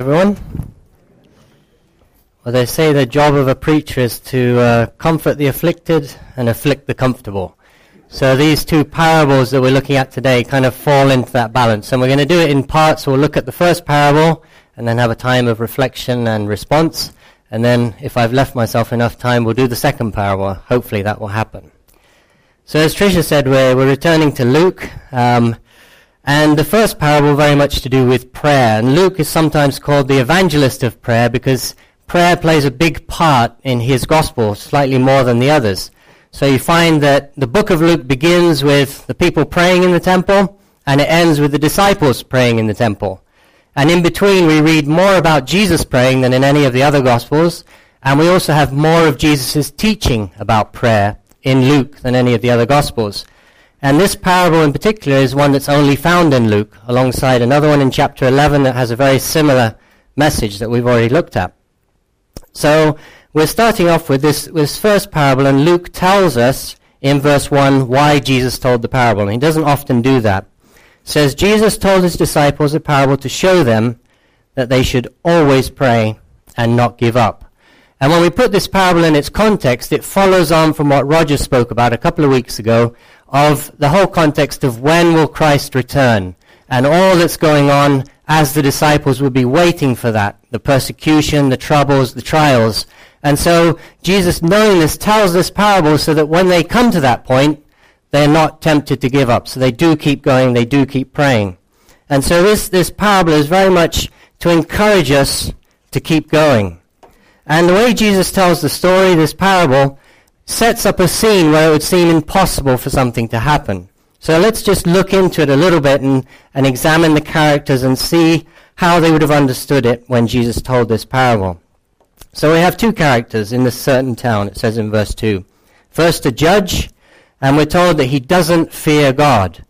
everyone. Well, they say the job of a preacher is to uh, comfort the afflicted and afflict the comfortable. So these two parables that we're looking at today kind of fall into that balance. And we're going to do it in parts. We'll look at the first parable and then have a time of reflection and response. And then if I've left myself enough time, we'll do the second parable. Hopefully that will happen. So as Tricia said, we're, we're returning to Luke. Um, and the first parable very much to do with prayer. And Luke is sometimes called the evangelist of prayer because prayer plays a big part in his gospel, slightly more than the others. So you find that the book of Luke begins with the people praying in the temple, and it ends with the disciples praying in the temple. And in between, we read more about Jesus praying than in any of the other gospels, and we also have more of Jesus' teaching about prayer in Luke than any of the other gospels. And this parable in particular is one that's only found in Luke, alongside another one in chapter 11 that has a very similar message that we've already looked at. So we're starting off with this, this first parable, and Luke tells us in verse 1 why Jesus told the parable. And he doesn't often do that. It says, Jesus told his disciples a parable to show them that they should always pray and not give up. And when we put this parable in its context, it follows on from what Roger spoke about a couple of weeks ago of the whole context of when will Christ return and all that's going on as the disciples would be waiting for that, the persecution, the troubles, the trials. And so Jesus, knowing this, tells this parable so that when they come to that point, they're not tempted to give up. So they do keep going, they do keep praying. And so this, this parable is very much to encourage us to keep going. And the way Jesus tells the story, this parable, sets up a scene where it would seem impossible for something to happen. So let's just look into it a little bit and, and examine the characters and see how they would have understood it when Jesus told this parable. So we have two characters in this certain town, it says in verse 2. First, a judge, and we're told that he doesn't fear God.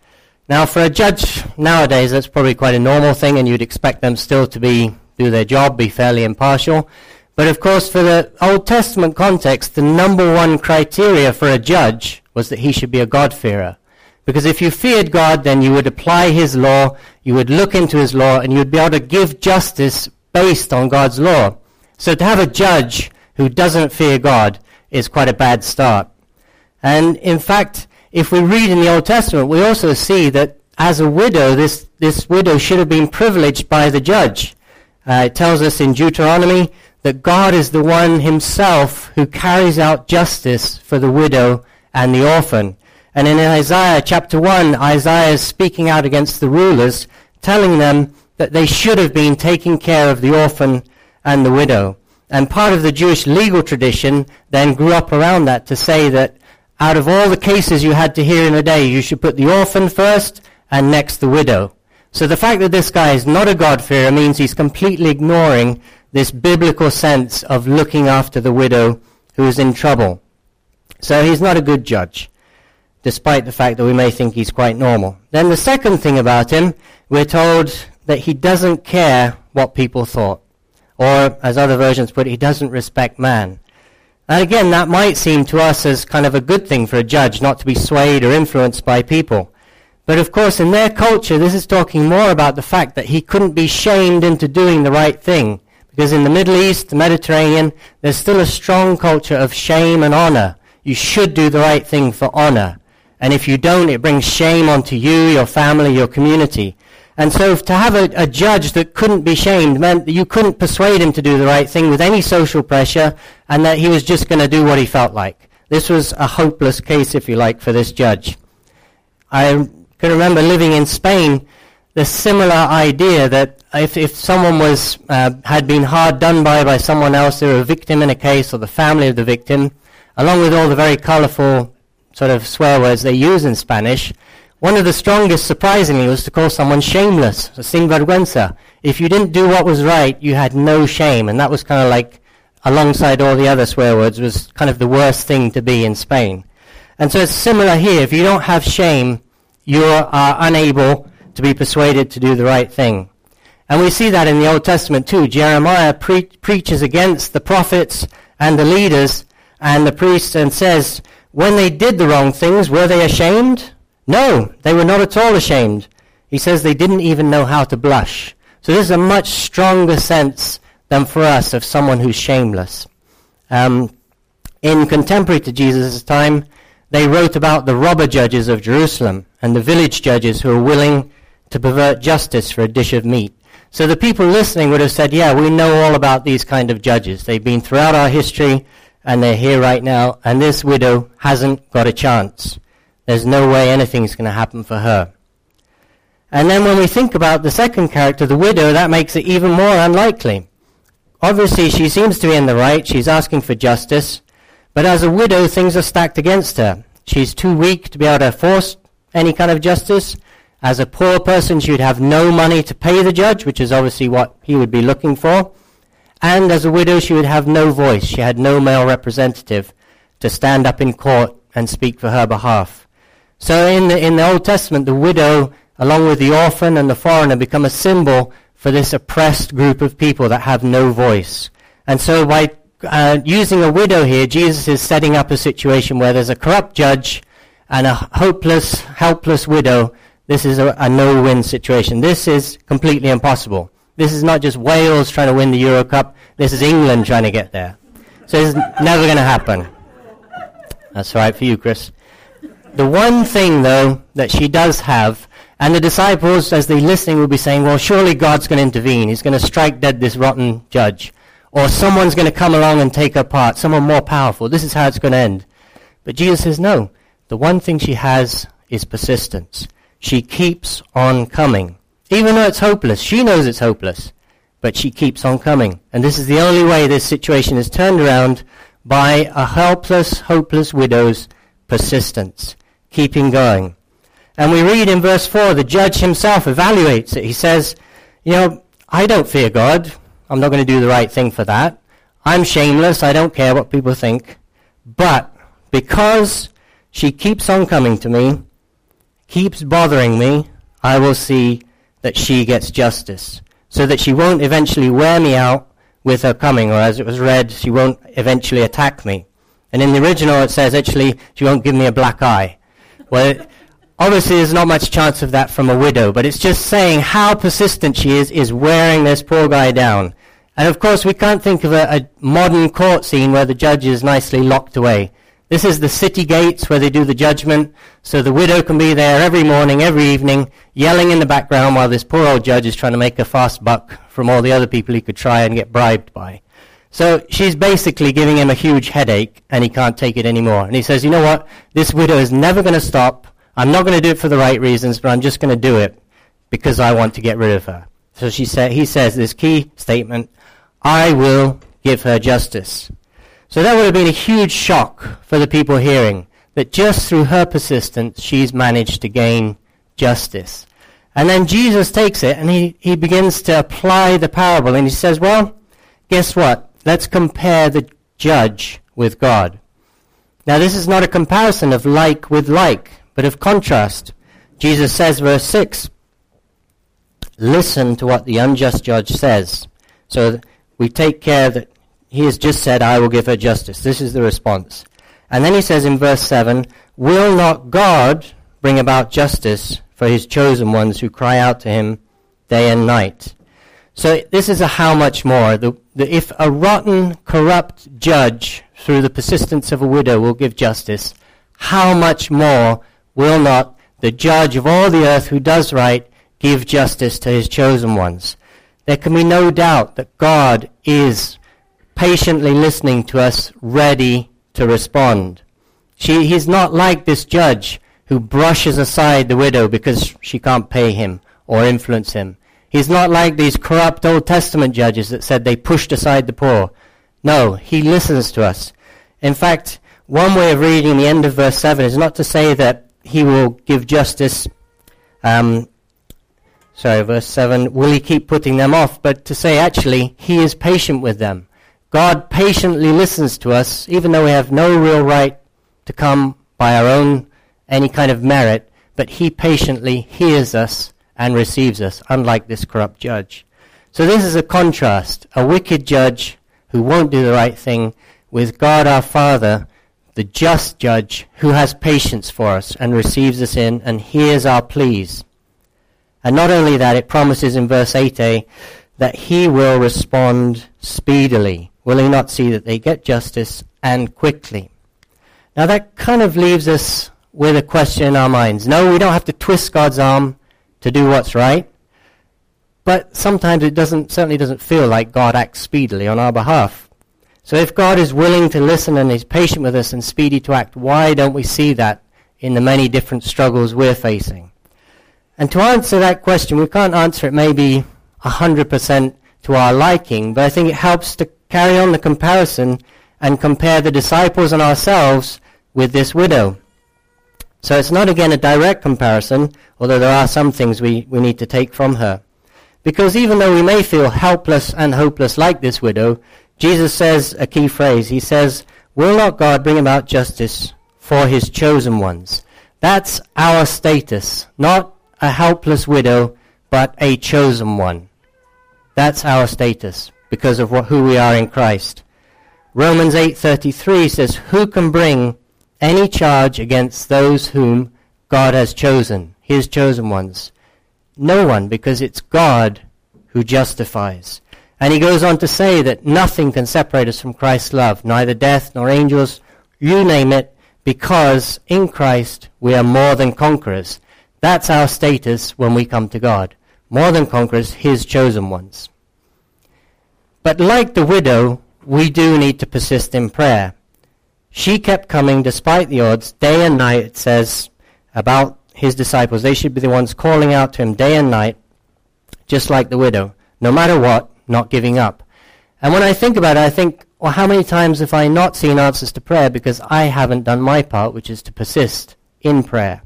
Now, for a judge nowadays, that's probably quite a normal thing, and you'd expect them still to be do their job, be fairly impartial. But of course, for the Old Testament context, the number one criteria for a judge was that he should be a God-fearer. Because if you feared God, then you would apply his law, you would look into his law, and you would be able to give justice based on God's law. So to have a judge who doesn't fear God is quite a bad start. And in fact, if we read in the Old Testament, we also see that as a widow, this, this widow should have been privileged by the judge. Uh, it tells us in Deuteronomy that God is the one himself who carries out justice for the widow and the orphan. And in Isaiah chapter 1, Isaiah is speaking out against the rulers, telling them that they should have been taking care of the orphan and the widow. And part of the Jewish legal tradition then grew up around that to say that out of all the cases you had to hear in a day, you should put the orphan first and next the widow. So the fact that this guy is not a God-fearer means he's completely ignoring this biblical sense of looking after the widow who is in trouble. So he's not a good judge, despite the fact that we may think he's quite normal. Then the second thing about him, we're told that he doesn't care what people thought. Or, as other versions put it, he doesn't respect man. And again, that might seem to us as kind of a good thing for a judge, not to be swayed or influenced by people. But of course, in their culture, this is talking more about the fact that he couldn't be shamed into doing the right thing. Because in the Middle East, the Mediterranean, there's still a strong culture of shame and honor. You should do the right thing for honor. And if you don't, it brings shame onto you, your family, your community. And so to have a, a, judge that couldn't be shamed meant that you couldn't persuade him to do the right thing with any social pressure and that he was just going to do what he felt like. This was a hopeless case, if you like, for this judge. I can remember living in Spain the similar idea that if, if someone was, uh, had been hard done by by someone else, they were a victim in a case, or the family of the victim, along with all the very colorful sort of swear words they use in Spanish, one of the strongest, surprisingly, was to call someone shameless, sin vergüenza. If you didn't do what was right, you had no shame, and that was kind of like, alongside all the other swear words, was kind of the worst thing to be in Spain. And so it's similar here. If you don't have shame, you are unable to be persuaded to do the right thing. And we see that in the Old Testament too. Jeremiah pre- preaches against the prophets and the leaders and the priests and says, when they did the wrong things, were they ashamed? No, they were not at all ashamed. He says they didn't even know how to blush. So this is a much stronger sense than for us of someone who's shameless. Um, in contemporary to Jesus' time, they wrote about the robber judges of Jerusalem and the village judges who were willing to pervert justice for a dish of meat. So the people listening would have said, yeah, we know all about these kind of judges. They've been throughout our history and they're here right now, and this widow hasn't got a chance. There's no way anything's going to happen for her. And then when we think about the second character, the widow, that makes it even more unlikely. Obviously, she seems to be in the right. She's asking for justice. But as a widow, things are stacked against her. She's too weak to be able to force any kind of justice. As a poor person, she would have no money to pay the judge, which is obviously what he would be looking for. And as a widow, she would have no voice. She had no male representative to stand up in court and speak for her behalf. So in the, in the Old Testament, the widow, along with the orphan and the foreigner, become a symbol for this oppressed group of people that have no voice. And so by uh, using a widow here, Jesus is setting up a situation where there's a corrupt judge and a hopeless, helpless widow this is a, a no-win situation. This is completely impossible. This is not just Wales trying to win the Euro Cup. This is England trying to get there. So it's never going to happen. That's right for you, Chris. The one thing, though, that she does have, and the disciples, as they're listening, will be saying, well, surely God's going to intervene. He's going to strike dead this rotten judge. Or someone's going to come along and take her part, someone more powerful. This is how it's going to end. But Jesus says, no. The one thing she has is persistence. She keeps on coming. Even though it's hopeless, she knows it's hopeless, but she keeps on coming. And this is the only way this situation is turned around by a helpless, hopeless widow's persistence, keeping going. And we read in verse 4, the judge himself evaluates it. He says, you know, I don't fear God. I'm not going to do the right thing for that. I'm shameless. I don't care what people think. But because she keeps on coming to me, keeps bothering me, I will see that she gets justice, so that she won't eventually wear me out with her coming, or as it was read, she won't eventually attack me. And in the original it says, actually, she won't give me a black eye. Well, obviously there's not much chance of that from a widow, but it's just saying how persistent she is, is wearing this poor guy down. And of course, we can't think of a, a modern court scene where the judge is nicely locked away. This is the city gates where they do the judgment, so the widow can be there every morning, every evening, yelling in the background while this poor old judge is trying to make a fast buck from all the other people he could try and get bribed by. So she's basically giving him a huge headache, and he can't take it anymore. And he says, you know what? This widow is never going to stop. I'm not going to do it for the right reasons, but I'm just going to do it because I want to get rid of her. So she sa- he says this key statement, I will give her justice. So that would have been a huge shock for the people hearing that just through her persistence, she's managed to gain justice. And then Jesus takes it and he, he begins to apply the parable and he says, well, guess what? Let's compare the judge with God. Now this is not a comparison of like with like, but of contrast. Jesus says, verse 6, listen to what the unjust judge says. So we take care that he has just said, I will give her justice. This is the response. And then he says in verse 7, Will not God bring about justice for his chosen ones who cry out to him day and night? So this is a how much more. The, the, if a rotten, corrupt judge, through the persistence of a widow, will give justice, how much more will not the judge of all the earth who does right give justice to his chosen ones? There can be no doubt that God is patiently listening to us, ready to respond. She, he's not like this judge who brushes aside the widow because she can't pay him or influence him. He's not like these corrupt Old Testament judges that said they pushed aside the poor. No, he listens to us. In fact, one way of reading the end of verse 7 is not to say that he will give justice, um, sorry, verse 7, will he keep putting them off, but to say actually he is patient with them. God patiently listens to us, even though we have no real right to come by our own any kind of merit, but He patiently hears us and receives us, unlike this corrupt judge. So this is a contrast, a wicked judge who won't do the right thing with God our Father, the just judge who has patience for us and receives us in and hears our pleas. And not only that, it promises in verse 8a that he will respond speedily. Will he not see that they get justice and quickly? Now that kind of leaves us with a question in our minds. No, we don't have to twist God's arm to do what's right. But sometimes it doesn't, certainly doesn't feel like God acts speedily on our behalf. So if God is willing to listen and is patient with us and speedy to act, why don't we see that in the many different struggles we're facing? And to answer that question, we can't answer it maybe 100% to our liking, but I think it helps to carry on the comparison and compare the disciples and ourselves with this widow. So it's not again a direct comparison, although there are some things we, we need to take from her. Because even though we may feel helpless and hopeless like this widow, Jesus says a key phrase. He says, Will not God bring about justice for his chosen ones? That's our status, not a helpless widow, but a chosen one. That's our status because of what, who we are in Christ. Romans 8:33 says, "Who can bring any charge against those whom God has chosen, his chosen ones. No one, because it's God who justifies. And he goes on to say that nothing can separate us from Christ's love, neither death nor angels, you name it, because in Christ we are more than conquerors. That's our status when we come to God. More than conquerors, his chosen ones. But like the widow, we do need to persist in prayer. She kept coming despite the odds, day and night, it says about his disciples. They should be the ones calling out to him day and night, just like the widow, no matter what, not giving up. And when I think about it, I think, well, how many times have I not seen answers to prayer because I haven't done my part, which is to persist in prayer?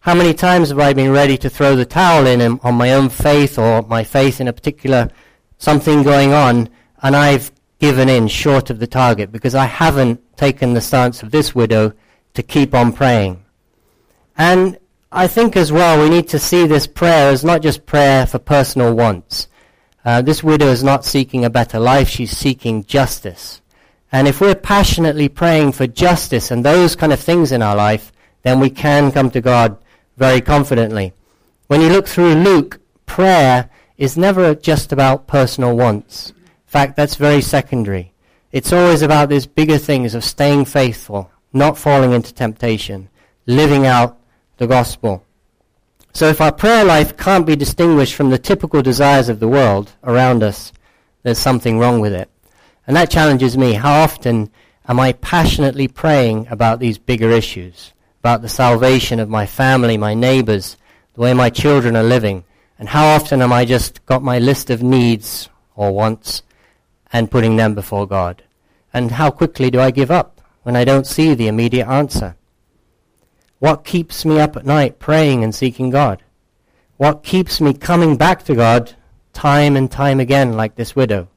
How many times have I been ready to throw the towel in on my own faith or my faith in a particular something going on, and I've given in short of the target because I haven't taken the stance of this widow to keep on praying. And I think as well we need to see this prayer as not just prayer for personal wants. Uh, this widow is not seeking a better life, she's seeking justice. And if we're passionately praying for justice and those kind of things in our life, then we can come to God very confidently. When you look through Luke, prayer is never just about personal wants In fact, that's very secondary. It's always about these bigger things of staying faithful, not falling into temptation, living out the gospel. So if our prayer life can't be distinguished from the typical desires of the world around us, there's something wrong with it. And that challenges me. How often am I passionately praying about these bigger issues? About the salvation of my family, my neighbors, the way my children are living? And how often am I just got my list of needs or wants and putting them before God? And how quickly do I give up when I don't see the immediate answer? What keeps me up at night praying and seeking God? What keeps me coming back to God time and time again like this widow?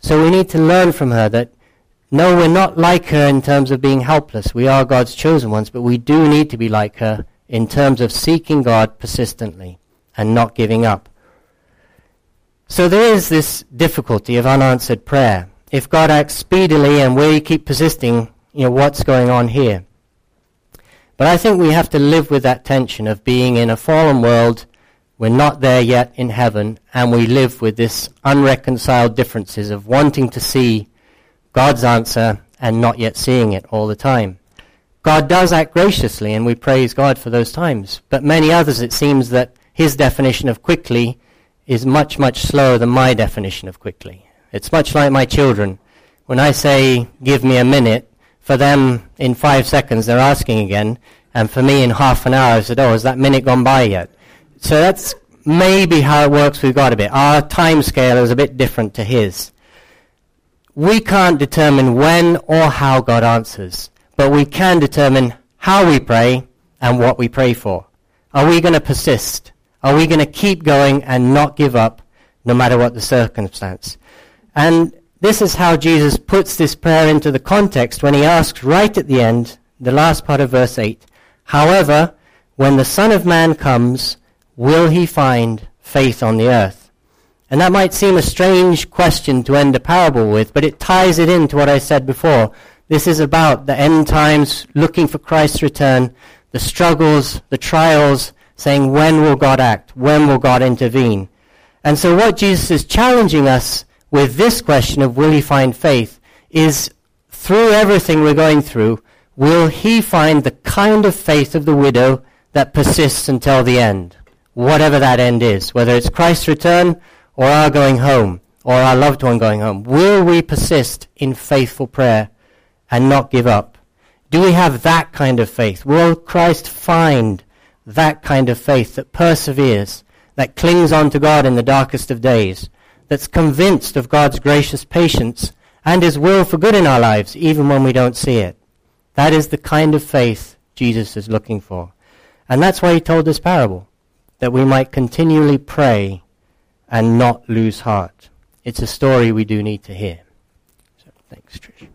So we need to learn from her that no, we're not like her in terms of being helpless. We are God's chosen ones, but we do need to be like her in terms of seeking God persistently and not giving up. So there is this difficulty of unanswered prayer. If God acts speedily and we keep persisting, you know, what's going on here? But I think we have to live with that tension of being in a fallen world, we're not there yet in heaven, and we live with this unreconciled differences of wanting to see God's answer and not yet seeing it all the time. God does act graciously, and we praise God for those times. But many others, it seems that his definition of quickly is much, much slower than my definition of quickly. It's much like my children. When I say, give me a minute, for them, in five seconds, they're asking again, and for me, in half an hour, I said, oh, has that minute gone by yet? So that's maybe how it works with God a bit. Our time scale is a bit different to His. We can't determine when or how God answers, but we can determine how we pray and what we pray for. Are we going to persist? Are we going to keep going and not give up no matter what the circumstance? And this is how Jesus puts this prayer into the context when he asks right at the end, the last part of verse 8, However, when the Son of Man comes, will he find faith on the earth? And that might seem a strange question to end a parable with, but it ties it into what I said before. This is about the end times, looking for Christ's return, the struggles, the trials, saying, when will God act? When will God intervene? And so what Jesus is challenging us with this question of will he find faith is through everything we're going through, will he find the kind of faith of the widow that persists until the end? Whatever that end is, whether it's Christ's return or our going home or our loved one going home. Will we persist in faithful prayer and not give up? Do we have that kind of faith? Will Christ find that kind of faith that perseveres, that clings on to God in the darkest of days, that's convinced of God's gracious patience and His will for good in our lives, even when we don't see it? That is the kind of faith Jesus is looking for. And that's why He told this parable, that we might continually pray and not lose heart. It's a story we do need to hear. So thanks, Trish.